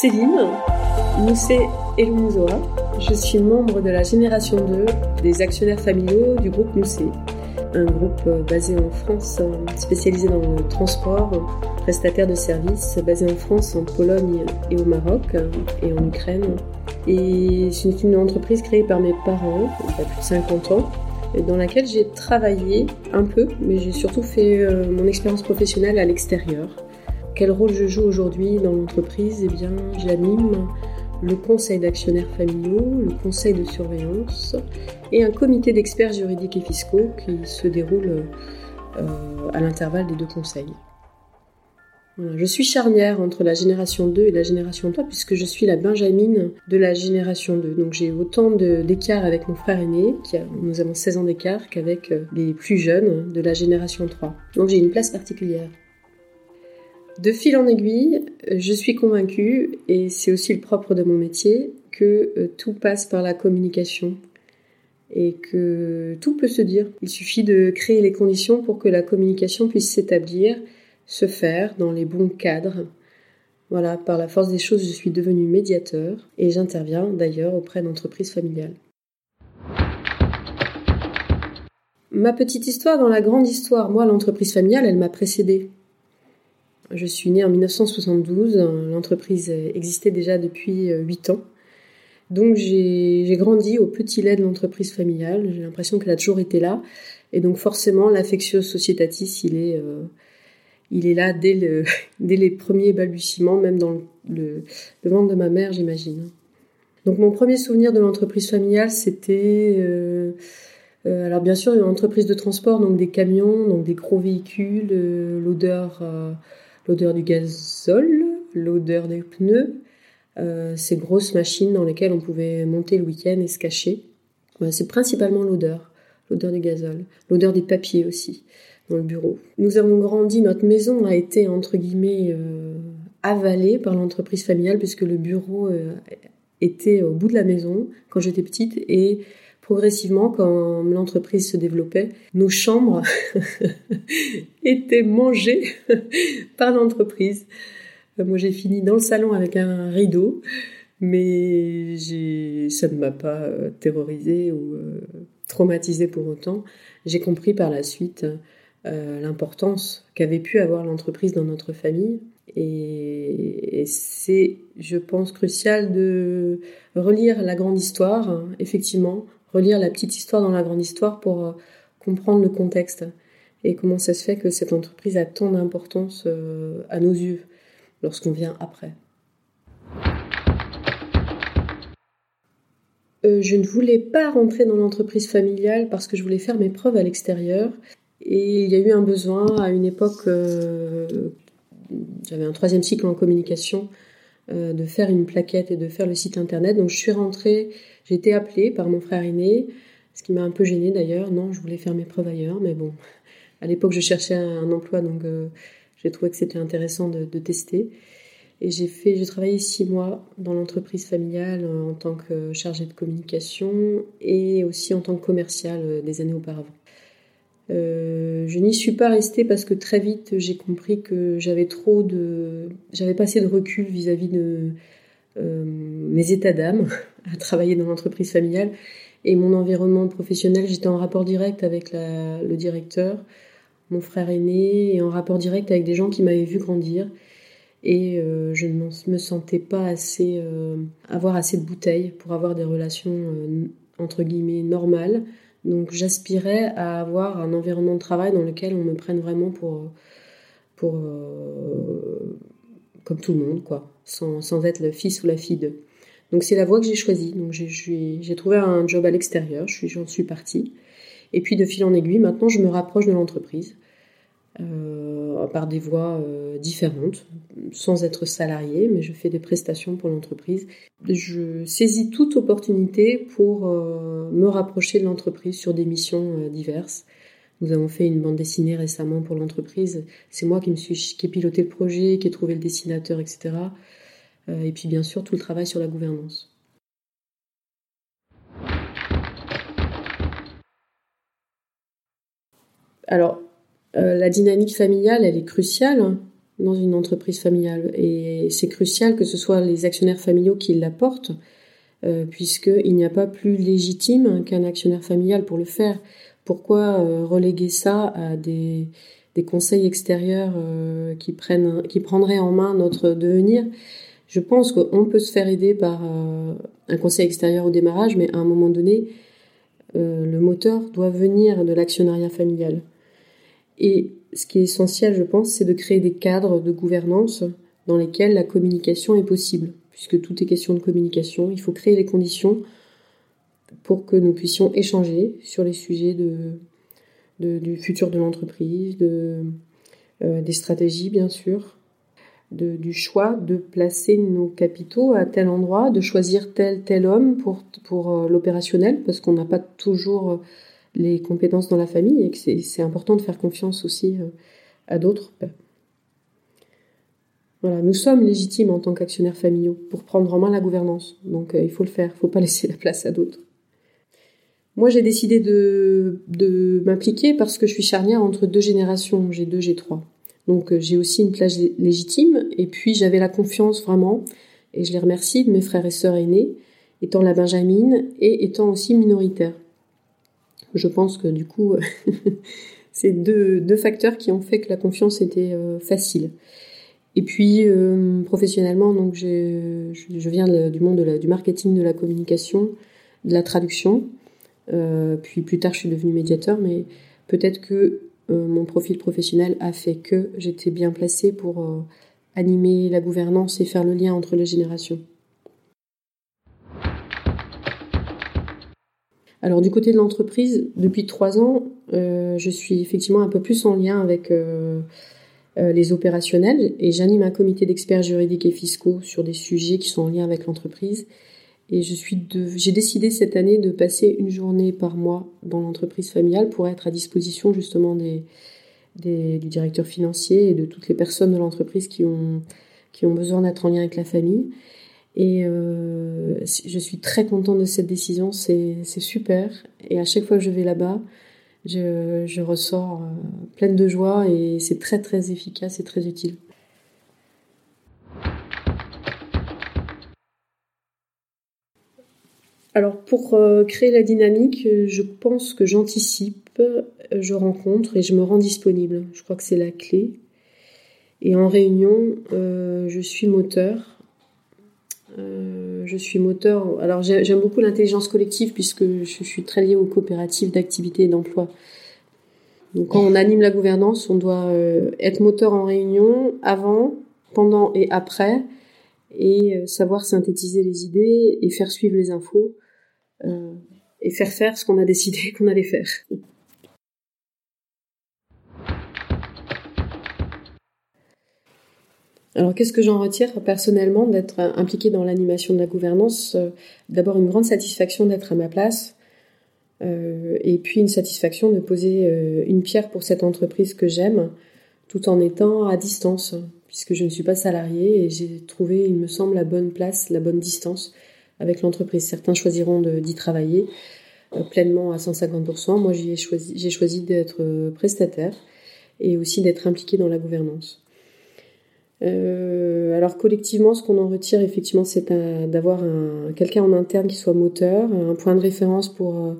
Céline, Moussé Elmouzoa. Je suis membre de la génération 2 des actionnaires familiaux du groupe Moussé, un groupe euh, basé en France, euh, spécialisé dans le transport, prestataire de services, basé en France, en Pologne et au Maroc euh, et en Ukraine. Et c'est une entreprise créée par mes parents il y a plus de 50 ans dans laquelle j'ai travaillé un peu, mais j'ai surtout fait mon expérience professionnelle à l'extérieur. Quel rôle je joue aujourd'hui dans l'entreprise Eh bien, j'anime le conseil d'actionnaires familiaux, le conseil de surveillance et un comité d'experts juridiques et fiscaux qui se déroule euh, à l'intervalle des deux conseils. Je suis charnière entre la génération 2 et la génération 3 puisque je suis la benjamine de la génération 2. Donc j'ai autant d'écart avec mon frère aîné, qui nous avons 16 ans d'écart, qu'avec euh, les plus jeunes de la génération 3. Donc j'ai une place particulière. De fil en aiguille, je suis convaincue, et c'est aussi le propre de mon métier, que euh, tout passe par la communication et que tout peut se dire. Il suffit de créer les conditions pour que la communication puisse s'établir, se faire dans les bons cadres. Voilà, par la force des choses, je suis devenue médiateur et j'interviens d'ailleurs auprès d'entreprises familiales. Ma petite histoire dans la grande histoire, moi l'entreprise familiale, elle m'a précédée. Je suis née en 1972, l'entreprise existait déjà depuis 8 euh, ans. Donc j'ai grandi au petit lait de l'entreprise familiale, j'ai l'impression qu'elle a toujours été là. Et donc forcément, l'affectio societatis, il est, euh, il est là dès, le, dès les premiers balbutiements, même dans le, le, ventre de ma mère, j'imagine. Donc mon premier souvenir de l'entreprise familiale, c'était... Euh, alors bien sûr, une entreprise de transport, donc des camions, donc des gros véhicules, l'odeur l'odeur du gazole, l'odeur des pneus, euh, ces grosses machines dans lesquelles on pouvait monter le week-end et se cacher. c'est principalement l'odeur, l'odeur du gazole, l'odeur des papiers aussi dans le bureau. Nous avons grandi, notre maison a été entre guillemets euh, avalée par l'entreprise familiale puisque le bureau euh, était au bout de la maison quand j'étais petite et progressivement, quand l'entreprise se développait, nos chambres étaient mangées par l'entreprise. Euh, moi, j'ai fini dans le salon avec un rideau, mais ça ne m'a pas euh, terrorisé ou euh, traumatisé pour autant. J'ai compris par la suite l'importance qu'avait pu avoir l'entreprise dans notre famille. Et, c'est, je pense, crucial de relire la grande histoire, hein, effectivement, relire la petite histoire dans la grande histoire pour euh, comprendre le contexte et comment ça se fait que cette entreprise a tant d'importance euh, à nos yeux lorsqu'on vient après. Euh, je ne voulais pas rentrer dans l'entreprise familiale parce que je voulais faire mes preuves à l'extérieur. Et il y a eu un besoin à une époque, j'avais un troisième cycle en communication, de faire une plaquette et de faire le site internet. Donc je suis rentrée j'ai été appelée par mon frère aîné, ce qui m'a un peu gênée d'ailleurs. Non, je voulais faire mes preuves ailleurs, mais bon, à l'époque je cherchais un emploi, donc euh, j'ai trouvé que c'était intéressant de, tester. Et j'ai fait, j'ai travaillé six mois dans l'entreprise familiale euh, en tant que chargée de communication et aussi en tant que commerciale euh, des années auparavant. Je n'y suis pas restée parce que très vite j'ai compris que j'avais trop de, j'avais pas assez de recul vis-à-vis de mes états d'âme à travailler dans l'entreprise familiale et mon environnement professionnel, j'étais en rapport direct avec le directeur, mon frère aîné, et en rapport direct avec des gens qui m'avaient vu grandir. Et euh, je ne me sentais pas assez, euh, avoir assez de bouteilles pour avoir des relations euh, entre guillemets normales. Donc j'aspirais à avoir un environnement de travail dans lequel on me prenne vraiment pour, pour comme tout le monde, quoi, sans, sans être le fils ou la fille d'eux. Donc c'est la voie que j'ai choisie. Donc j'ai trouvé un job à l'extérieur, j'en suis, partie. Et puis de fil en aiguille, maintenant je me rapproche de l'entreprise euh, par des voies euh, différentes, sans être salarié, mais je fais des prestations pour l'entreprise. Je saisis toute opportunité pour euh, me rapprocher de l'entreprise sur des missions diverses. Nous avons fait une bande dessinée récemment pour l'entreprise. C'est moi qui me suis qui ai piloté le projet, qui ai trouvé le dessinateur, etc. Et puis bien sûr tout le travail sur la gouvernance. Alors, euh, la dynamique familiale, elle est cruciale. dans une entreprise familiale. Et c'est crucial que ce soit les actionnaires familiaux qui l'apportent, euh, puisqu'il n'y a pas plus légitime qu'un actionnaire familial pour le faire. Pourquoi euh, reléguer ça à des, conseils extérieurs euh, qui, prendraient en main notre devenir? Je pense qu'on peut se faire aider par un conseil extérieur au démarrage, mais à un moment donné, le moteur doit venir de l'actionnariat familial. Et ce qui est essentiel, je pense, c'est de créer des cadres de gouvernance dans lesquels la communication est possible, puisque tout est question de communication. Il faut créer les conditions pour que nous puissions échanger sur les sujets de, du futur de l'entreprise, de, euh, des stratégies bien sûr, du choix de placer nos capitaux à tel endroit, de choisir tel tel homme pour, pour euh, l'opérationnel, parce qu'on n'a pas toujours les compétences dans la famille et que c'est important de faire confiance aussi à d'autres. Voilà, nous sommes légitimes en tant qu'actionnaires familiaux pour prendre en main la gouvernance. Donc il faut le faire, il ne faut pas laisser la place à d'autres. Moi, j'ai décidé de, de m'impliquer parce que je suis charnière entre deux générations, G2, G3. Donc euh, j'ai aussi une place légitime et puis j'avais la confiance vraiment, et je les remercie de mes frères et sœurs aînés, étant la benjamine et étant aussi minoritaire. Je pense que du coup, c'est deux, facteurs qui ont fait que la confiance était euh, facile. Et puis euh, professionnellement, donc je, viens du monde du marketing, de la communication, de la traduction. Euh, puis plus tard, je suis devenue médiateur, mais peut-être que mon profil professionnel a fait que j'étais bien placée pour animer la gouvernance et faire le lien entre les générations. Alors du côté de l'entreprise, depuis trois ans, je suis effectivement un peu plus en lien avec les opérationnels et j'anime un comité d'experts juridiques et fiscaux sur des sujets qui sont en lien avec l'entreprise et je suis j'ai décidé cette année de passer une journée par mois dans l'entreprise familiale pour être à disposition justement des, des, du directeur financier et de toutes les personnes de l'entreprise qui ont, qui ont besoin d'être en lien avec la famille. Et euh, je suis très contente de cette décision, c'est super. Et à chaque fois que je vais là-bas, je, je ressors euh, pleine de joie et c'est très très efficace et très utile. Alors pour euh, créer la dynamique, je pense que j'anticipe, je rencontre et je me rends disponible. Je crois que c'est la clé. Et en réunion, je suis moteur. Je suis moteur. Alors j'aime beaucoup l'intelligence collective puisque je suis très liée aux coopératives d'activité et d'emploi. Donc quand on anime la gouvernance, on doit être moteur en réunion, avant, pendant et après, et savoir synthétiser les idées et faire suivre les infos euh, et faire faire ce qu'on a décidé qu'on allait faire. Alors qu'est-ce que j'en retire personnellement d'être impliqué dans l'animation de la gouvernance? Euh, D'abord une grande satisfaction d'être à ma place euh, et puis une satisfaction de poser une pierre pour cette entreprise que j'aime tout en étant à distance puisque je ne suis pas salariée et j'ai trouvé, il me semble, la bonne place, la bonne distance avec l'entreprise. Certains choisiront d'y travailler euh, pleinement à 150%. Moi, j'ai choisi, choisi d'être euh, prestataire et aussi d'être impliqué dans la gouvernance. Euh, alors collectivement, ce qu'on en retire effectivement, c'est d'avoir quelqu'un en interne qui soit moteur, un point de référence pour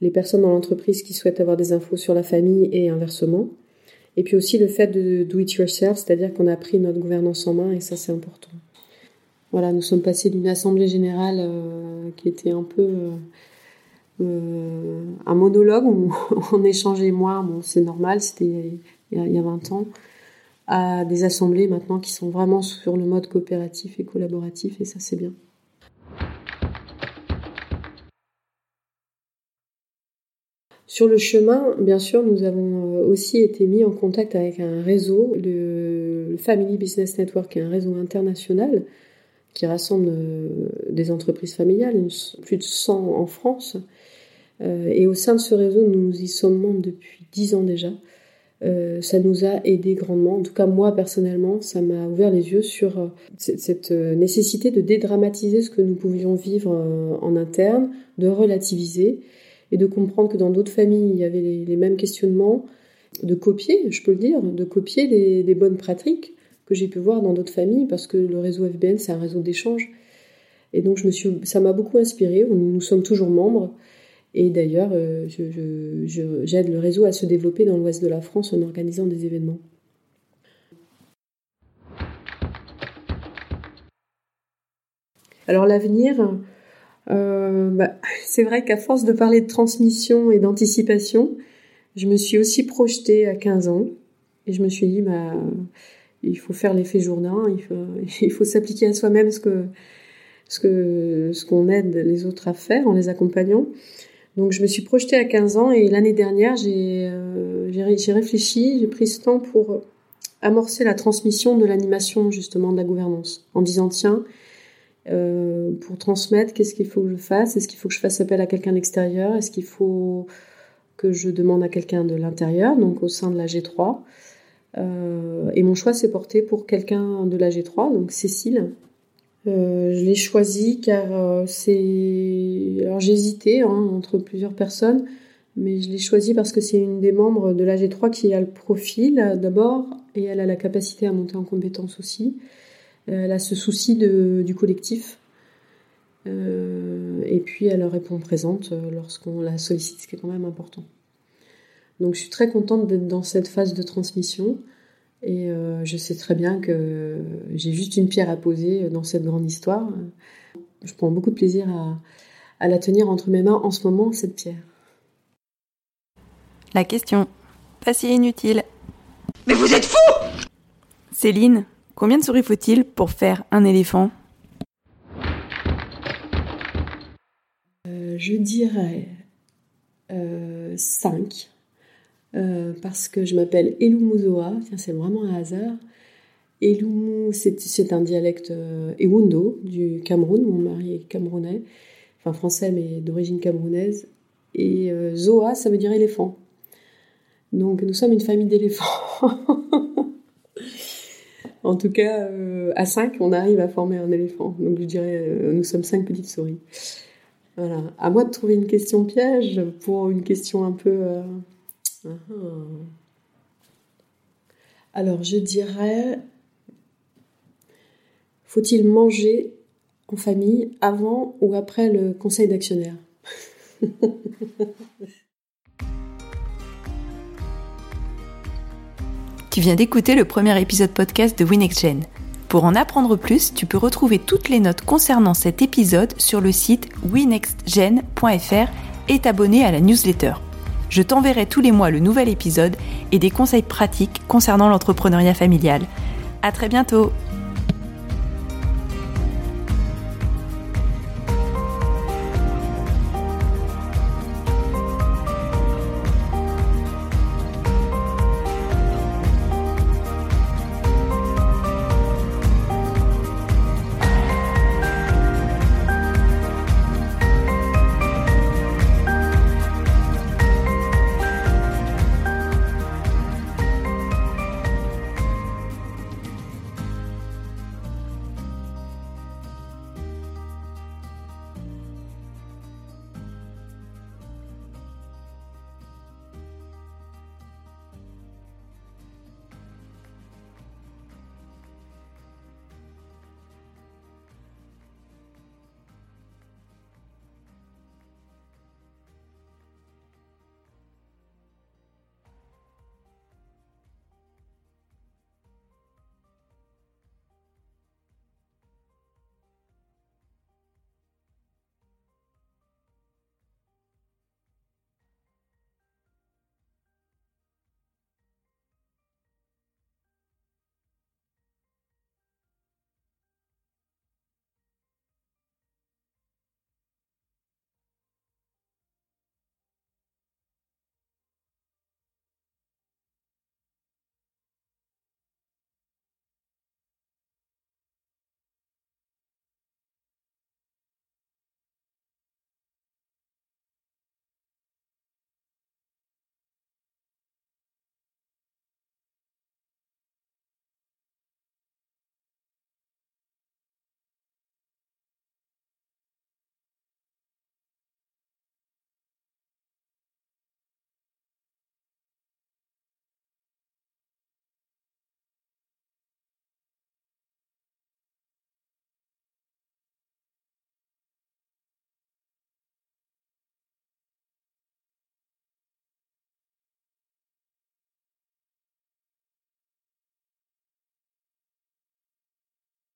les personnes dans l'entreprise qui souhaitent avoir des infos sur la famille et inversement. Et puis aussi le fait de do it yourself, c'est-à-dire qu'on a pris notre gouvernance en main et ça c'est important. Voilà, nous sommes passés d'une assemblée générale euh, qui était un peu euh, euh, un monologue où on échangeait moins, bon c'est normal, c'était il, y a 20 ans, à des assemblées maintenant qui sont vraiment sur le mode coopératif et collaboratif et ça c'est bien. Sur le chemin, bien sûr, nous avons aussi été mis en contact avec un réseau, le Family Business Network, qui est un réseau international qui rassemble euh, des entreprises familiales, plus de 100 en France. Euh, et au sein de ce réseau, nous y sommes membres depuis 10 ans déjà. Euh, ça nous a aidé grandement. En tout cas, moi personnellement, ça m'a ouvert les yeux sur cette nécessité de dédramatiser ce que nous pouvions vivre en interne, de relativiser et de comprendre que dans d'autres familles, il y avait les, mêmes questionnements, de copier, je peux le dire, de copier des bonnes pratiques que j'ai pu voir dans d'autres familles, parce que le réseau FBN, c'est un réseau d'échange. Et donc, je me suis, ça m'a beaucoup inspiré. Nous sommes toujours membres. Et d'ailleurs, euh, j'aide le réseau à se développer dans l'ouest de la France en organisant des événements. Alors l'avenir, euh, bah, c'est vrai qu'à force de parler de transmission et d'anticipation, je me suis aussi projetée à 15 ans et je me suis dit, bah, il faut faire l'effet Jourdain, il faut, s'appliquer à soi-même ce ce que ce qu'on aide les autres à faire en les accompagnant. Donc je me suis projetée à 15 ans et l'année dernière j'ai euh, j'ai réfléchi, j'ai pris ce temps pour amorcer la transmission de l'animation justement de la gouvernance en disant tiens euh, pour transmettre, qu'est-ce qu'il faut que je fasse? Est-ce qu'il faut que je fasse appel à quelqu'un d'extérieur Est-ce qu'il faut que je demande à quelqu'un de l'intérieur, donc au sein de la G3 euh, Et mon choix s'est porté pour quelqu'un de la G3, donc Cécile. Euh, je l'ai choisi car c'est... Alors j'ai hésité hein, entre plusieurs personnes, mais je l'ai choisi parce que c'est une des membres de la G3 qui a le profil d'abord, et elle a la capacité à monter en compétence aussi. Elle a ce souci du collectif. Euh, et puis elle répond présente euh, lorsqu'on la sollicite, ce qui est quand même important. Donc je suis très contente d'être dans cette phase de transmission et euh, je sais très bien que j'ai juste une pierre à poser dans cette grande histoire. Je prends beaucoup de plaisir à, à la tenir entre mes mains en ce moment, cette pierre. La question, pas si inutile. Mais vous êtes fou Céline, Combien de souris faut-il pour faire un éléphant? Euh, Je dirais 5. Euh, euh, parce que je m'appelle Elumuzoa, c'est vraiment un hasard. Elumu, c'est un dialecte Ewundo du Cameroun, mon mari est camerounais, enfin français mais d'origine camerounaise. Et Zoa, ça veut dire éléphant. Donc nous sommes une famille d'éléphants. En tout cas, euh, à 5, on arrive à former un éléphant. Donc je dirais, euh, nous sommes 5 petites souris. Voilà. À moi de trouver une question piège pour une question un peu. Uh-huh. Alors je dirais, faut-il manger en famille avant ou après le conseil d'actionnaire? Tu viens d'écouter le premier épisode podcast de WinXGen. Pour en apprendre plus, tu peux retrouver toutes les notes concernant cet épisode sur le site winextgen.fr et t'abonner à la newsletter. Je t'enverrai tous les mois le nouvel épisode et des conseils pratiques concernant l'entrepreneuriat familial. À très bientôt!